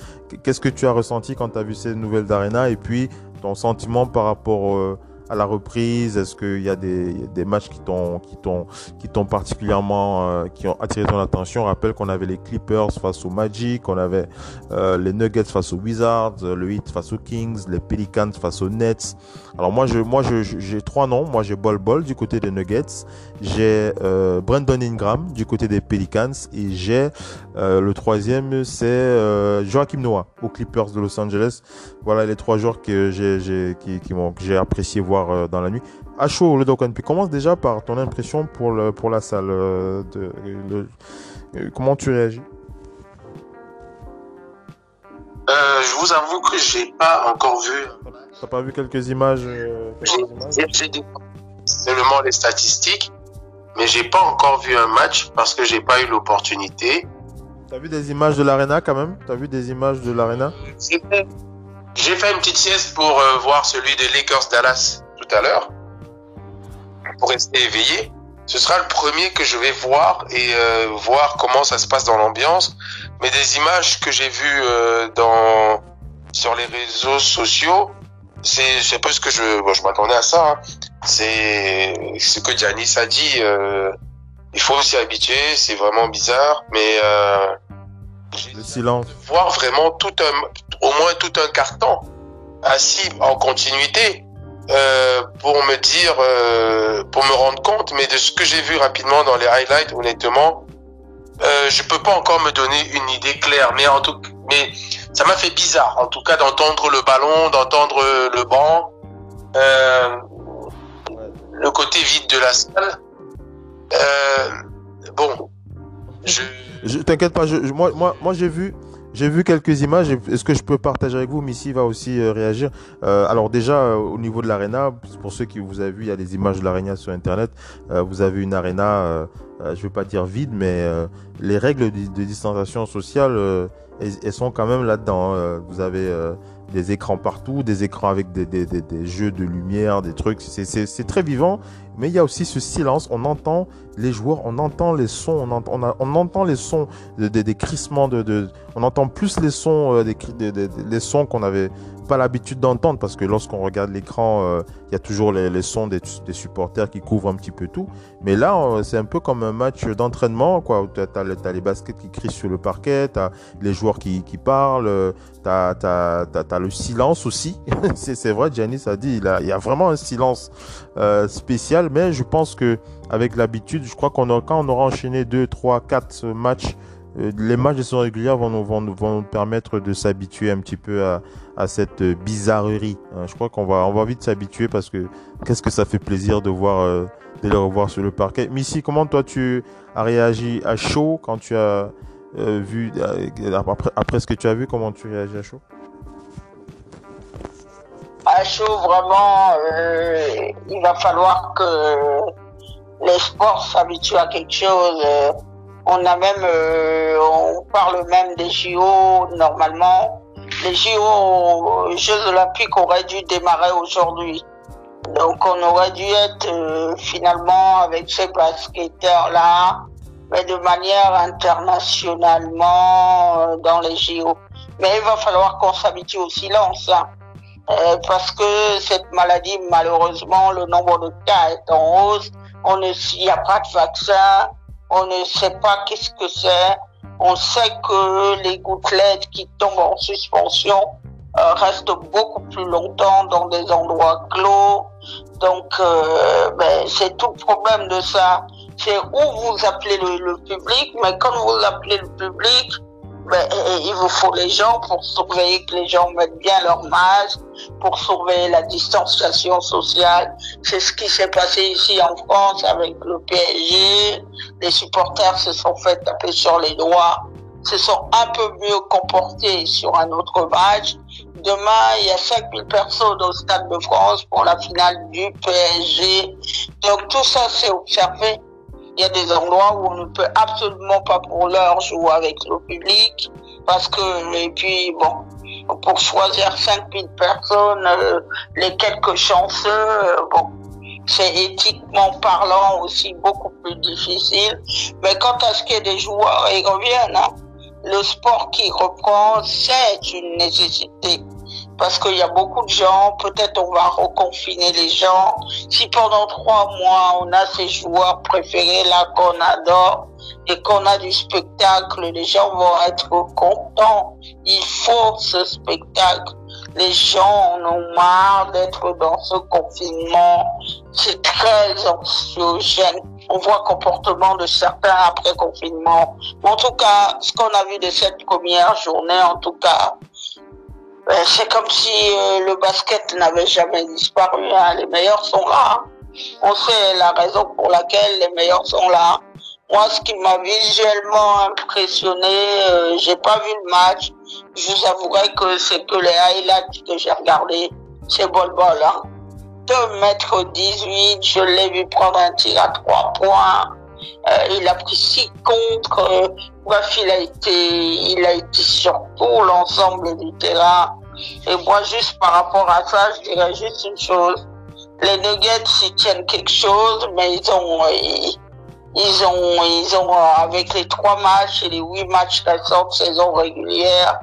Qu'est-ce que tu as ressenti quand tu as vu ces nouvelles d'arena Et puis ton sentiment par rapport euh, à la reprise? Est-ce qu'il y a des, des matchs qui t'ont qui t'ont qui t'ont particulièrement euh, qui ont attiré ton attention? Rappelle qu'on avait les Clippers face au Magic, on avait euh, les Nuggets face aux Wizards, le Heat face aux Kings, les Pelicans face aux Nets. Alors moi je moi je j'ai trois noms. Moi j'ai Bol Bol du côté des Nuggets, j'ai euh, Brandon Ingram du côté des Pelicans et j'ai euh, le troisième c'est euh, Joachim Noah aux Clippers de Los Angeles. Voilà les trois joueurs que j'ai j'ai qui, qui que j'ai apprécié voir euh, dans la nuit. À chaud, le Puis commence déjà par ton impression pour, le, pour la salle. Euh, de, euh, comment tu réagis? Je vous avoue que j'ai pas encore vu. T'as pas vu quelques images, J'ai seulement les statistiques, mais j'ai pas encore vu un match parce que j'ai pas eu l'opportunité. T'as vu des images de l'arena quand même? T'as vu des images de l'arena? J'ai fait une petite sieste pour voir celui de Lakers Dallas à l'heure pour rester éveillé. Ce sera le premier que je vais voir et euh, voir comment ça se passe dans l'ambiance. Mais des images que j'ai vues euh, dans sur les réseaux sociaux, c'est c'est peu ce que je je m'attendais à ça. Hein. C'est ce que Janice a dit. Euh, il faut s'y habituer. C'est vraiment bizarre, mais le silence. Voir vraiment tout un au moins tout un carton assis en continuité euh, pour me dire, euh, pour me rendre compte, mais de ce que j'ai vu rapidement dans les highlights, honnêtement, euh, je peux pas encore me donner une idée claire, mais en tout, mais ça m'a fait bizarre, en tout cas, d'entendre le ballon, d'entendre le banc, euh, le côté vide de la salle. Bon, je. je T'inquiète pas, je, moi, moi, moi j'ai vu, j'ai vu quelques images. Est-ce que je peux partager avec vous Missy va aussi euh, réagir. Euh, alors déjà, euh, au niveau de l'arena, pour ceux qui vous avez vu, il y a des images de l'arena sur Internet. vous avez une arena, je veux pas dire vide, mais les règles de, distanciation sociale, elles, sont quand même là-dedans. Hein. Vous avez des écrans partout, des écrans avec des, des jeux de lumière, des trucs. C'est très vivant, mais il y a aussi ce silence. On entend les joueurs, on entend les sons, on, entend, on, entend les sons des, crissements, de, on entend plus les sons, euh, des, des, sons qu'on avait pas l'habitude d'entendre parce que lorsqu'on regarde l'écran, euh, il y a toujours les, les sons des, des, supporters qui couvrent un petit peu tout. Mais là, euh, c'est un peu comme un match d'entraînement, quoi. Tu as, les baskets qui crient sur le parquet, tu as les joueurs qui, qui parlent, tu as, le silence aussi. c'est vrai, Janice a dit, il, il y a vraiment un silence euh, spécial, mais je pense que avec l'habitude, je crois qu'on quand on aura enchaîné 2, 3, 4 matchs, euh, les matchs de saison régulière vont nous, vont, vont nous permettre de s'habituer un petit peu à, à cette bizarrerie. Hein. Je crois qu'on va, on va vite s'habituer parce que qu'est-ce que ça fait plaisir de voir, euh, de les revoir sur le parquet. Missy, comment toi tu as réagi à chaud quand tu as euh, vu, après, après ce que tu as vu, comment tu réagis à chaud? À chaud, vraiment, il va falloir que les sports s'habituent à quelque chose. On a même, euh, on parle même des JO normalement. Les JO, Jeux Olympiques auraient dû démarrer aujourd'hui. Donc on aurait dû être euh, finalement avec ces basketteurs-là, mais de manière internationalement euh, dans les JO. Mais il va falloir qu'on s'habitue au silence. Hein. Parce que cette maladie, malheureusement, le nombre de cas est en hausse. On ne, il n'y a pas de vaccin on ne sait pas qu'est-ce que c'est. On sait que les gouttelettes qui tombent en suspension euh, restent beaucoup plus longtemps dans des endroits clos. Donc, euh, ben, c'est tout le problème de ça. C'est où vous appelez le, public, mais quand vous appelez le public, ben, il vous faut les gens pour surveiller que les gens mettent bien leur masque, pour surveiller la distanciation sociale. C'est ce qui s'est passé ici en France avec le PSG. Les supporters se sont fait taper sur les doigts, se sont un peu mieux comportés sur un autre match. Demain, il y a 5000 personnes au Stade de France pour la finale du PSG. Donc tout ça, c'est observé il y a des endroits où on ne peut absolument pas pour l'heure jouer avec le public parce que et puis bon pour choisir 5000 personnes euh, les quelques chanceux euh, bon c'est éthiquement parlant aussi beaucoup plus difficile. Mais quant à ce qui est des joueurs ils reviennent hein, le sport qui reprend c'est une nécessité parce qu'il y a beaucoup de gens, peut-être on va reconfiner les gens. Si pendant trois mois, on a ces joueurs préférés là qu'on adore et qu'on a du spectacle, les gens vont être contents. Il faut ce spectacle. Les gens en ont marre d'être dans ce confinement. C'est très anxiogène. On voit le comportement de certains après confinement. En tout cas, ce qu'on a vu de cette première journée, en tout cas, c'est comme si euh, le basket n'avait jamais disparu. Hein. Les meilleurs sont là. Hein. On sait la raison pour laquelle les meilleurs sont là. Moi, ce qui m'a visuellement impressionné, euh, j'ai pas vu le match. Je vous avouerai que c'est que les highlights que j'ai regardés. C'est bol bol. Hein. 2 mètres 18, je l'ai vu prendre un tir à 3 points. il a pris 6 contre. Il a été, il a été sur tout l'ensemble du terrain. Et moi, juste par rapport à ça, je dirais juste une chose. Les Nuggets, ils tiennent quelque chose, mais ils ont, ils, ont, ils ont, avec les trois matchs et les huit matchs de saison régulière,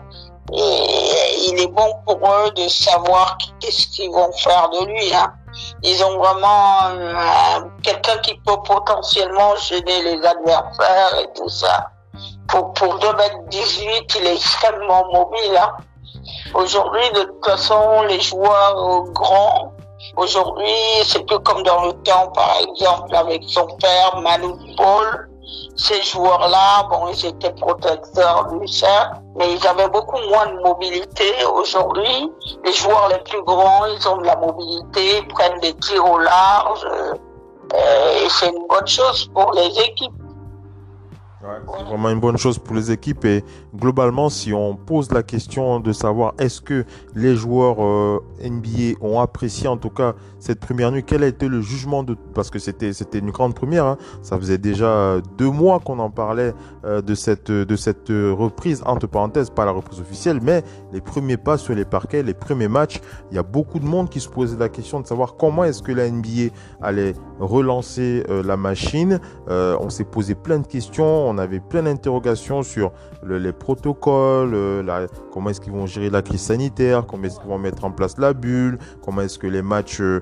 et il est bon pour eux de savoir qu'est-ce qu'ils vont faire de lui. Hein. Ils ont vraiment euh, quelqu'un qui peut potentiellement gêner les adversaires et tout ça. Pour, pour 2m18, il est extrêmement mobile. Hein. Aujourd'hui, de toute façon, les joueurs grands, aujourd'hui, c'est plus comme dans le temps, par exemple, avec son père, Manu Paul. Ces joueurs-là, bon, ils étaient protecteurs du sein, mais ils avaient beaucoup moins de mobilité. Aujourd'hui, les joueurs les plus grands, ils ont de la mobilité, ils prennent des tirs au large, euh, et c'est une bonne chose pour les équipes. C'est vraiment une bonne chose pour les équipes et globalement, si on pose la question de savoir est-ce que les joueurs euh, NBA ont apprécié en tout cas cette première nuit, quel a été le jugement de parce que c'était une grande première, hein. ça faisait déjà deux mois qu'on en parlait euh, de cette de cette reprise entre parenthèses, pas la reprise officielle, mais les premiers pas sur les parquets, les premiers matchs, il y a beaucoup de monde qui se posait la question de savoir comment est-ce que la NBA allait relancer euh, la machine. on s'est posé plein de questions, on avait plein d'interrogations sur le, les protocoles, euh, comment est-ce qu'ils vont gérer la crise sanitaire, comment est-ce qu'ils vont mettre en place la bulle, comment est-ce que les matchs, euh,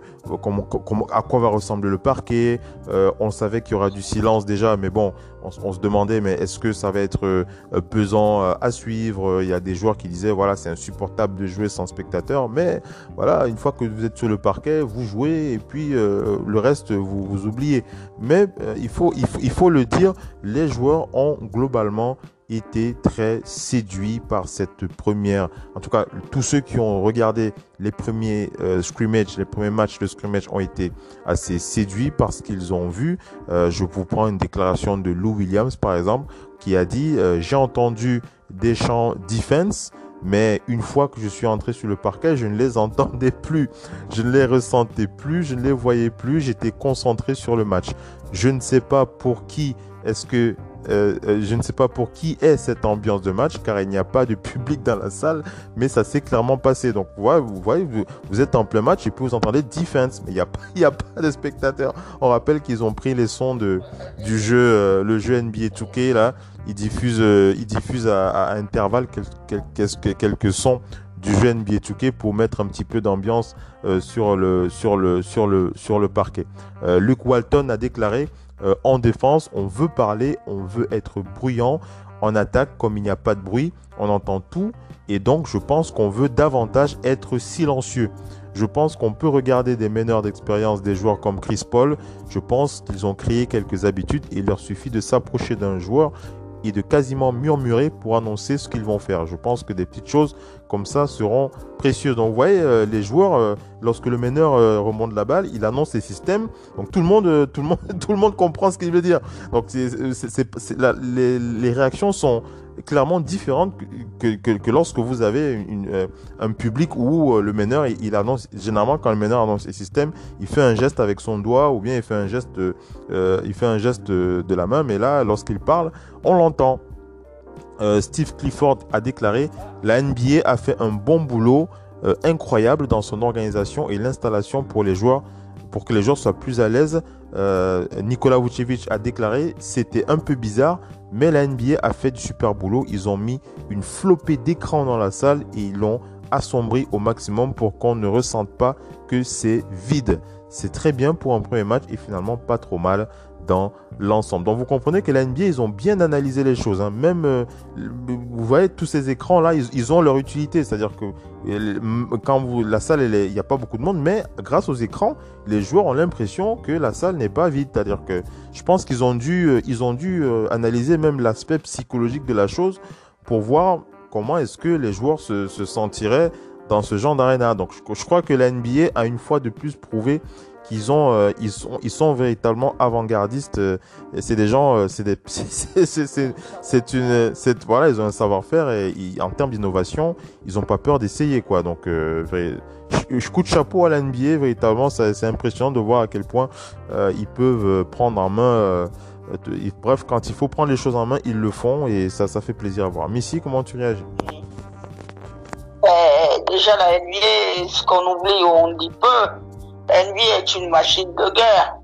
à quoi va ressembler le parquet. Euh, on savait qu'il y aura du silence déjà, mais bon, on, se demandait, mais est-ce que ça va être pesant à suivre? Il y a des joueurs qui disaient, voilà, c'est insupportable de jouer sans spectateur, mais voilà, une fois que vous êtes sur le parquet, vous jouez et puis le reste, vous, vous oubliez. Mais il, faut, il, faut, il faut le dire, les joueurs ont globalement été très séduits par cette première. En tout cas, tous ceux qui ont regardé les premiers euh, scrimmages, les premiers matchs de scrimmage ont été assez séduits par ce qu'ils ont vu. Euh, je vous prends une déclaration de Lou Williams, par exemple, qui a dit euh, J'ai entendu des chants defense, mais une fois que je suis entré sur le parquet, je ne les entendais plus. Je ne les ressentais plus, je ne les voyais plus. J'étais concentré sur le match. Je ne sais pas pour qui est-ce que euh, euh, je ne sais pas pour qui est cette ambiance de match, car il n'y a pas de public dans la salle, mais ça s'est clairement passé. Donc, vous voyez, vous, êtes en plein match et puis vous entendez defense, mais il n'y a, pas, de spectateurs. On rappelle qu'ils ont pris les sons du jeu, euh, le jeu NBA 2K, là. Ils diffusent, ils diffusent à, à intervalles quelques, sons du jeu NBA 2K pour mettre un petit peu d'ambiance sur le parquet. Luke Walton a déclaré euh, en défense, on veut parler, on veut être bruyant. En attaque, comme il n'y a pas de bruit, on entend tout. Et donc, je pense qu'on veut davantage être silencieux. Je pense qu'on peut regarder des meneurs d'expérience des joueurs comme Chris Paul. Je pense qu'ils ont créé quelques habitudes il leur suffit de s'approcher d'un joueur et de quasiment murmurer pour annoncer ce qu'ils vont faire. Je pense que des petites choses comme ça seront précieuses. Donc vous voyez, euh, les joueurs, euh, lorsque le meneur euh, remonte la balle, il annonce ses systèmes. Donc tout le monde, tout le monde, tout le monde comprend ce qu'il veut dire. Donc les, les réactions sont clairement différente que, que, que, lorsque vous avez euh, un public où euh, le meneur il, annonce généralement quand le meneur annonce le système il fait un geste avec son doigt ou bien il fait un geste euh, il fait un geste de, la main mais là lorsqu'il parle on l'entend. Steve Clifford a déclaré la NBA a fait un bon boulot incroyable dans son organisation et l'installation pour les joueurs pour que les joueurs soient plus à l'aise euh, Nikola Vucevic a déclaré c'était un peu bizarre, mais la NBA a fait du super boulot. Ils ont mis une flopée d'écran dans la salle et ils l'ont assombri au maximum pour qu'on ne ressente pas que c'est vide. C'est très bien pour un premier match et finalement pas trop mal dans l'ensemble. Donc vous comprenez que la NBA, ils ont bien analysé les choses. Hein. Même, euh, vous voyez, tous ces écrans-là, ils, ont leur utilité. C'est-à-dire que euh, quand la salle, il n'y a pas beaucoup de monde, mais grâce aux écrans, les joueurs ont l'impression que la salle n'est pas vide. C'est-à-dire que je pense qu'ils ont dû, euh, ils ont dû analyser même l'aspect psychologique de la chose pour voir comment est-ce que les joueurs se, se sentiraient dans ce genre d'aréna. Donc je, je crois que la NBA a une fois de plus prouvé qu'ils ont, euh, ils sont, ils sont véritablement avant-gardistes. Euh, c'est des gens, euh, c'est c'est une, c'est voilà, ils ont un savoir-faire et en termes d'innovation, ils ont pas peur d'essayer quoi. Donc, je, je coup de chapeau à la NBA, véritablement, c'est impressionnant de voir à quel point ils peuvent prendre en main. bref, quand il faut prendre les choses en main, ils le font et ça, ça fait plaisir à voir. Missy, comment tu réagis? Déjà la NBA, ce qu'on oublie ou on dit peu, NBA est une machine de guerre.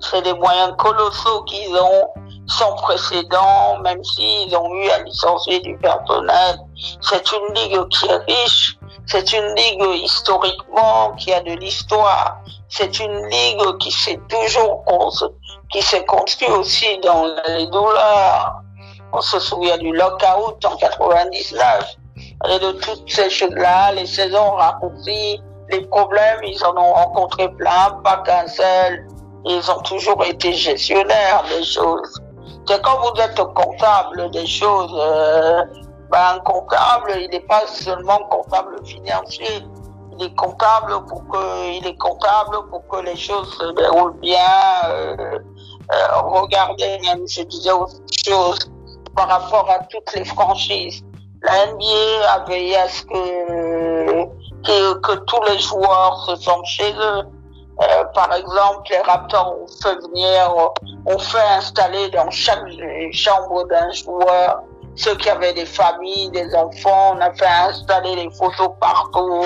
C'est des moyens colossaux qu'ils ont sans précédent, même s'ils ont eu à licencier du personnel. C'est une ligue qui est riche. C'est une ligue historiquement qui a de l'histoire. C'est une ligue qui s'est toujours qui s'est construite aussi dans les douleurs. On se souvient du lockout en 99 et de toutes ces choses-là, les saisons raccourcies, les problèmes, ils en ont rencontré plein, pas qu'un seul. Ils ont toujours été gestionnaires des choses. C'est quand vous êtes comptable des choses, euh, ben, un comptable, il n'est pas seulement comptable financier. Il est comptable pour que, il est comptable pour que les choses se déroulent bien. Euh, euh, regardez, je disais autre chose par rapport à toutes les franchises. La NBA a veillé à ce que que, que tous les joueurs se sentent chez eux. Euh, par exemple, les Raptors ont fait venir, ont fait installer dans chaque chambre d'un joueur ceux qui avaient des familles, des enfants, on a fait installer les photos partout.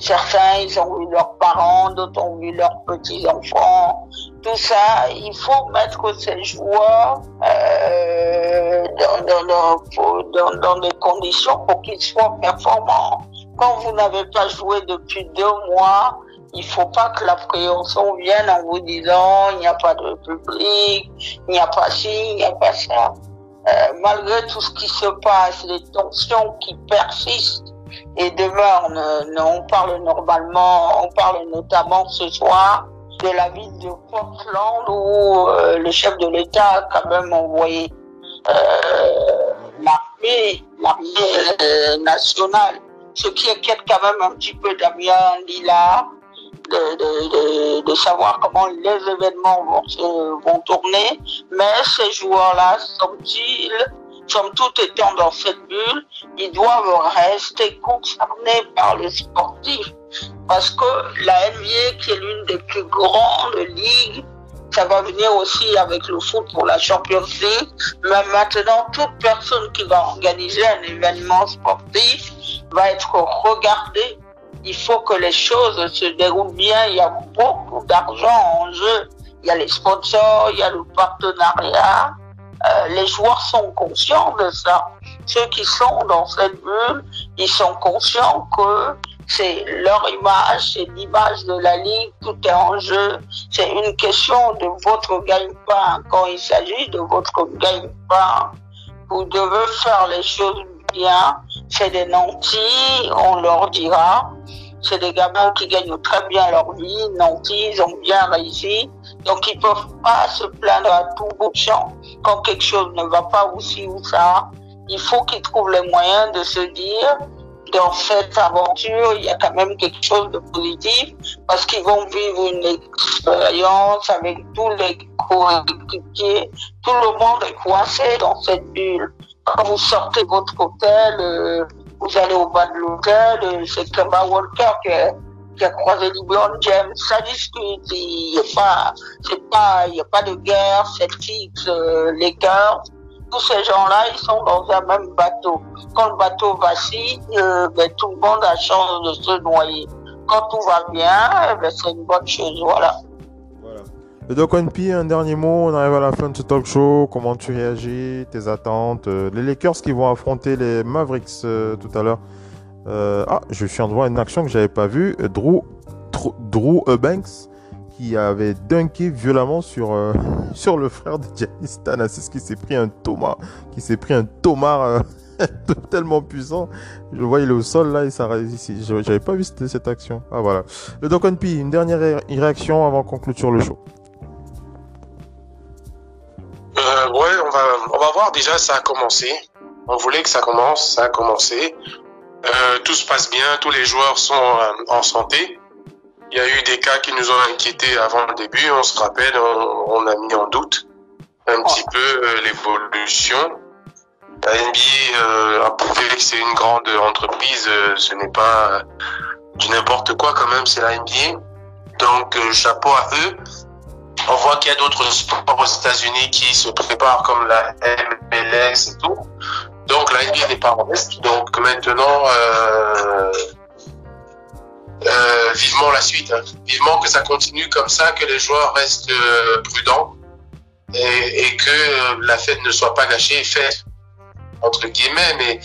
Certains, ils ont vu leurs parents, d'autres ont vu leurs petits-enfants. Tout ça, il faut mettre ces joueurs euh, dans, dans, dans, dans des conditions pour qu'ils soient performants quand vous n'avez pas joué depuis deux mois, il faut pas que l'appréhension vienne en vous disant il n'y a pas de public, il n'y a pas ci, il n'y a pas ça. Euh, malgré tout ce qui se passe, les tensions qui persistent et demeurent, on parle normalement, on parle notamment ce soir de la ville de Portland où euh, le chef de l'État a quand même envoyé euh, l'armée nationale ce qui inquiète quand même un petit peu Damien Lila, de, de, de, savoir comment les événements vont, vont tourner. Mais ces joueurs-là, sont-ils, somme toute étant dans cette bulle, ils doivent rester concernés par le sportif. Parce que la NBA, qui est l'une des plus grandes ligues, ça va venir aussi avec le foot pour la Champions League. Mais maintenant, toute personne qui va organiser un événement sportif va être regardée. Il faut que les choses se déroulent bien. Il y a beaucoup d'argent en jeu. Il y a les sponsors, il y a le partenariat. Euh, les joueurs sont conscients de ça. Ceux qui sont dans cette bulle, ils sont conscients que c'est leur image, c'est l'image de la ligue, tout est en jeu. C'est une question de votre gagne-pain. Quand il s'agit de votre gagne-pain, vous devez faire les choses C'est des nantis, on leur dira. C'est des gamins qui gagnent très bien leur vie, nantis, ils ont bien réussi. Donc ils peuvent pas se plaindre à tout bout de champ quand quelque chose ne va pas aussi ou ça. Il faut qu'ils trouvent les moyens de se dire dans cette aventure, il y a quand même quelque chose de positif parce qu'ils vont vivre une expérience avec tous les coéquipiers. Tout le monde est coincé dans cette bulle. Quand vous sortez votre hôtel, euh, vous allez au bas de l'hôtel, euh, c'est Kemba Walker qui a, qui a croisé LeBron James. Ça discute. Il n'y a pas, c'est pas, il y a pas de guerre, Celtics, euh, Lakers tous ces gens-là, ils sont dans un même bateau. Quand le bateau vacille, euh, ben, tout le monde a chance de se noyer. Quand tout va bien, eh ben, c'est une bonne chose. Voilà. Donc, NP, un dernier mot. On arrive à la fin de ce talk show. Comment tu réagis Tes attentes euh, Les Lakers qui vont affronter les Mavericks euh, tout à l'heure. Euh, ah, je suis en de voir une action que j'avais pas vue. Drew, Drew, Eubanks qui avait dunké violemment sur, sur le frère de Giannis Thanasis qui s'est pris un Thomas, qui s'est pris un Thomas tellement puissant. Je vois, il est au sol là et ça ici. J'avais pas vu cette, action. Ah voilà. Le Doc P, une dernière ré réaction avant qu'on clôture le show. Va, on va voir. Déjà, ça a commencé. On voulait que ça commence, ça a commencé. Euh, tout se passe bien, tous les joueurs sont euh, en santé. Il y a eu des cas qui nous ont inquiétés avant le début. On se rappelle, on, on a mis en doute un petit peu euh, l'évolution. La NBA euh, a prouvé que c'est une grande entreprise. Ce n'est pas du n'importe quoi quand même, c'est la NBA. Donc chapeau à eux. On voit qu'il y a d'autres sports aux États-Unis qui se préparent comme la MLS et tout. Donc la NBA n'est pas en reste. Donc maintenant, euh, euh, vivement la suite. Hein. Vivement que ça continue comme ça, que les joueurs restent euh, prudents et, et, que euh, la fête ne soit pas gâchée, faite entre guillemets. Mais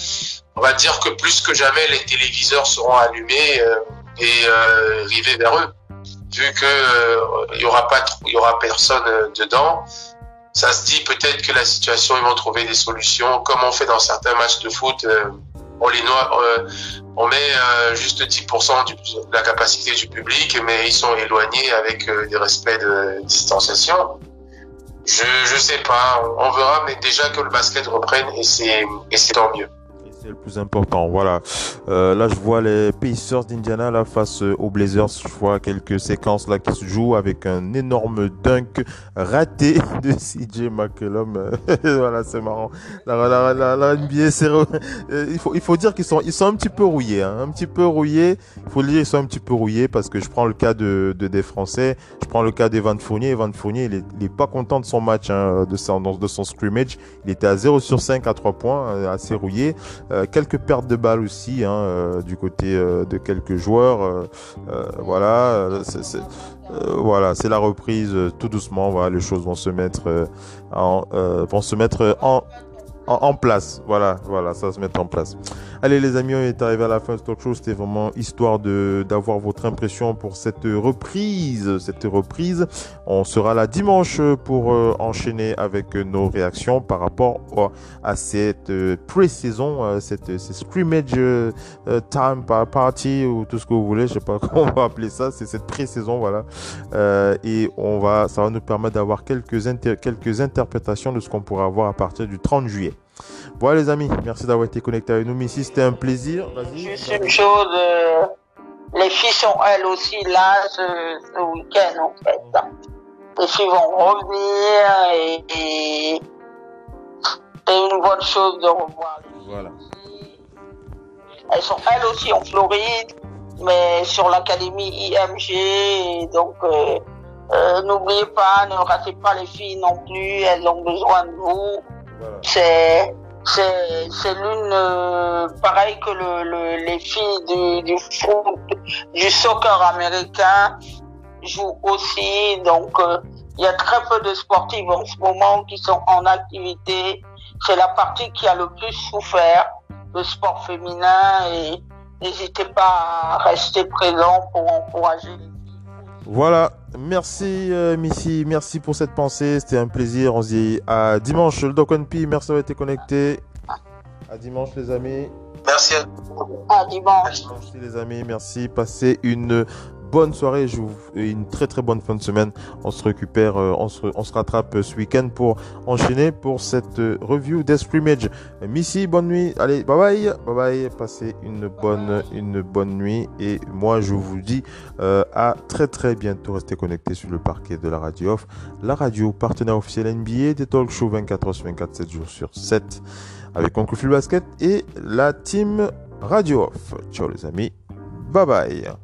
on va dire que plus que jamais, les téléviseurs seront allumés euh, et rivés vers eux, vu que il y aura pas, il y aura personne dedans. Ça se dit peut-être que la situation, ils vont trouver des solutions, comme on fait dans certains matchs de foot on les noie, euh, on met euh, juste 10% du, de la capacité du public, mais ils sont éloignés avec euh, des respects de distanciation. Je je sais pas, on verra, mais déjà que le basket reprenne et c'est tant mieux c'est le plus important. Voilà. Euh, là, je vois les Pacers d'Indiana là face aux Blazers. Je vois quelques séquences là qui se jouent avec un énorme dunk raté de CJ McCollum. voilà, c'est marrant. La, NBA, c'est il faut il faut dire qu'ils sont ils sont un petit peu rouillés, hein, un petit peu rouillés. Il faut le dire, ils sont un petit peu rouillés parce que je prends le cas de, de des Français, je prends le cas d'Evan Fournier. Evan Fournier, il est, il est pas content de son match, hein, de son de son scrimmage. Il était à 0 sur 5 à 3 points, assez rouillé. Euh, quelques pertes de balles aussi hein, euh, du côté euh, de quelques joueurs. voilà, c'est voilà, c'est la reprise tout doucement. Voilà, les choses vont se mettre vont se mettre en en, place. Voilà, voilà, ça va se mettre en place. Allez les amis, on est arrivé à la fin de ce talk show. C'était vraiment histoire de d'avoir votre impression pour cette reprise, cette reprise. On sera là dimanche pour euh, enchaîner avec nos réactions par rapport à cette euh, pré-saison, euh, cette, cette scrimmage time party ou tout ce que vous voulez. Je sais pas comment on va appeler ça. C'est cette pré-saison, voilà. Et on va, ça va nous permettre d'avoir quelques quelques interprétations de ce qu'on pourra avoir à partir du 30 juillet. Voilà les amis, merci d'avoir été connectés avec nous. Missy, c'était un plaisir. Juste une chose, euh, les filles sont elles aussi là ce, ce week-end en fait. Les filles vont revenir et, et c'est une bonne chose de revoir les Voilà. Elles sont elles aussi en Floride, mais sur l'académie IMG. Donc euh, euh, n'oubliez pas, ne ratez pas les filles non plus, elles ont besoin de vous. Voilà. C'est c'est l'une euh, pareil que le, le, les filles du, du foot du soccer américain jouent aussi. Donc il euh, y a très peu de sportifs en ce moment qui sont en activité. C'est la partie qui a le plus souffert le sport féminin. Et n'hésitez pas à rester présent pour encourager voilà, merci euh, Missy, merci pour cette pensée, c'était un plaisir. On se dit à dimanche, le Doc P, merci d'avoir été connecté. À dimanche les amis. Merci. À dimanche. Merci les amis, merci. Passez une bonne soirée je vous, et une très très bonne fin de semaine. On se récupère, euh, on, se, rattrape ce week-end pour enchaîner pour cette euh, review d'Escrimage. Missy, bonne nuit. Allez, bye bye. Bye bye. Passez une bonne, une bonne nuit. Et moi, je vous dis euh, à très très bientôt. Restez connectés sur le parquet de la radio off. La radio, partenaire officiel NBA, des talk shows 24 h sur 24, 7 jours sur 7. Avec Oncle Basket et la team Radio Off. Ciao les amis. Bye bye.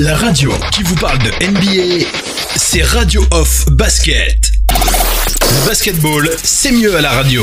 La radio qui vous parle de NBA, c'est Radio Off Basket. Basketball, c'est mieux à la radio.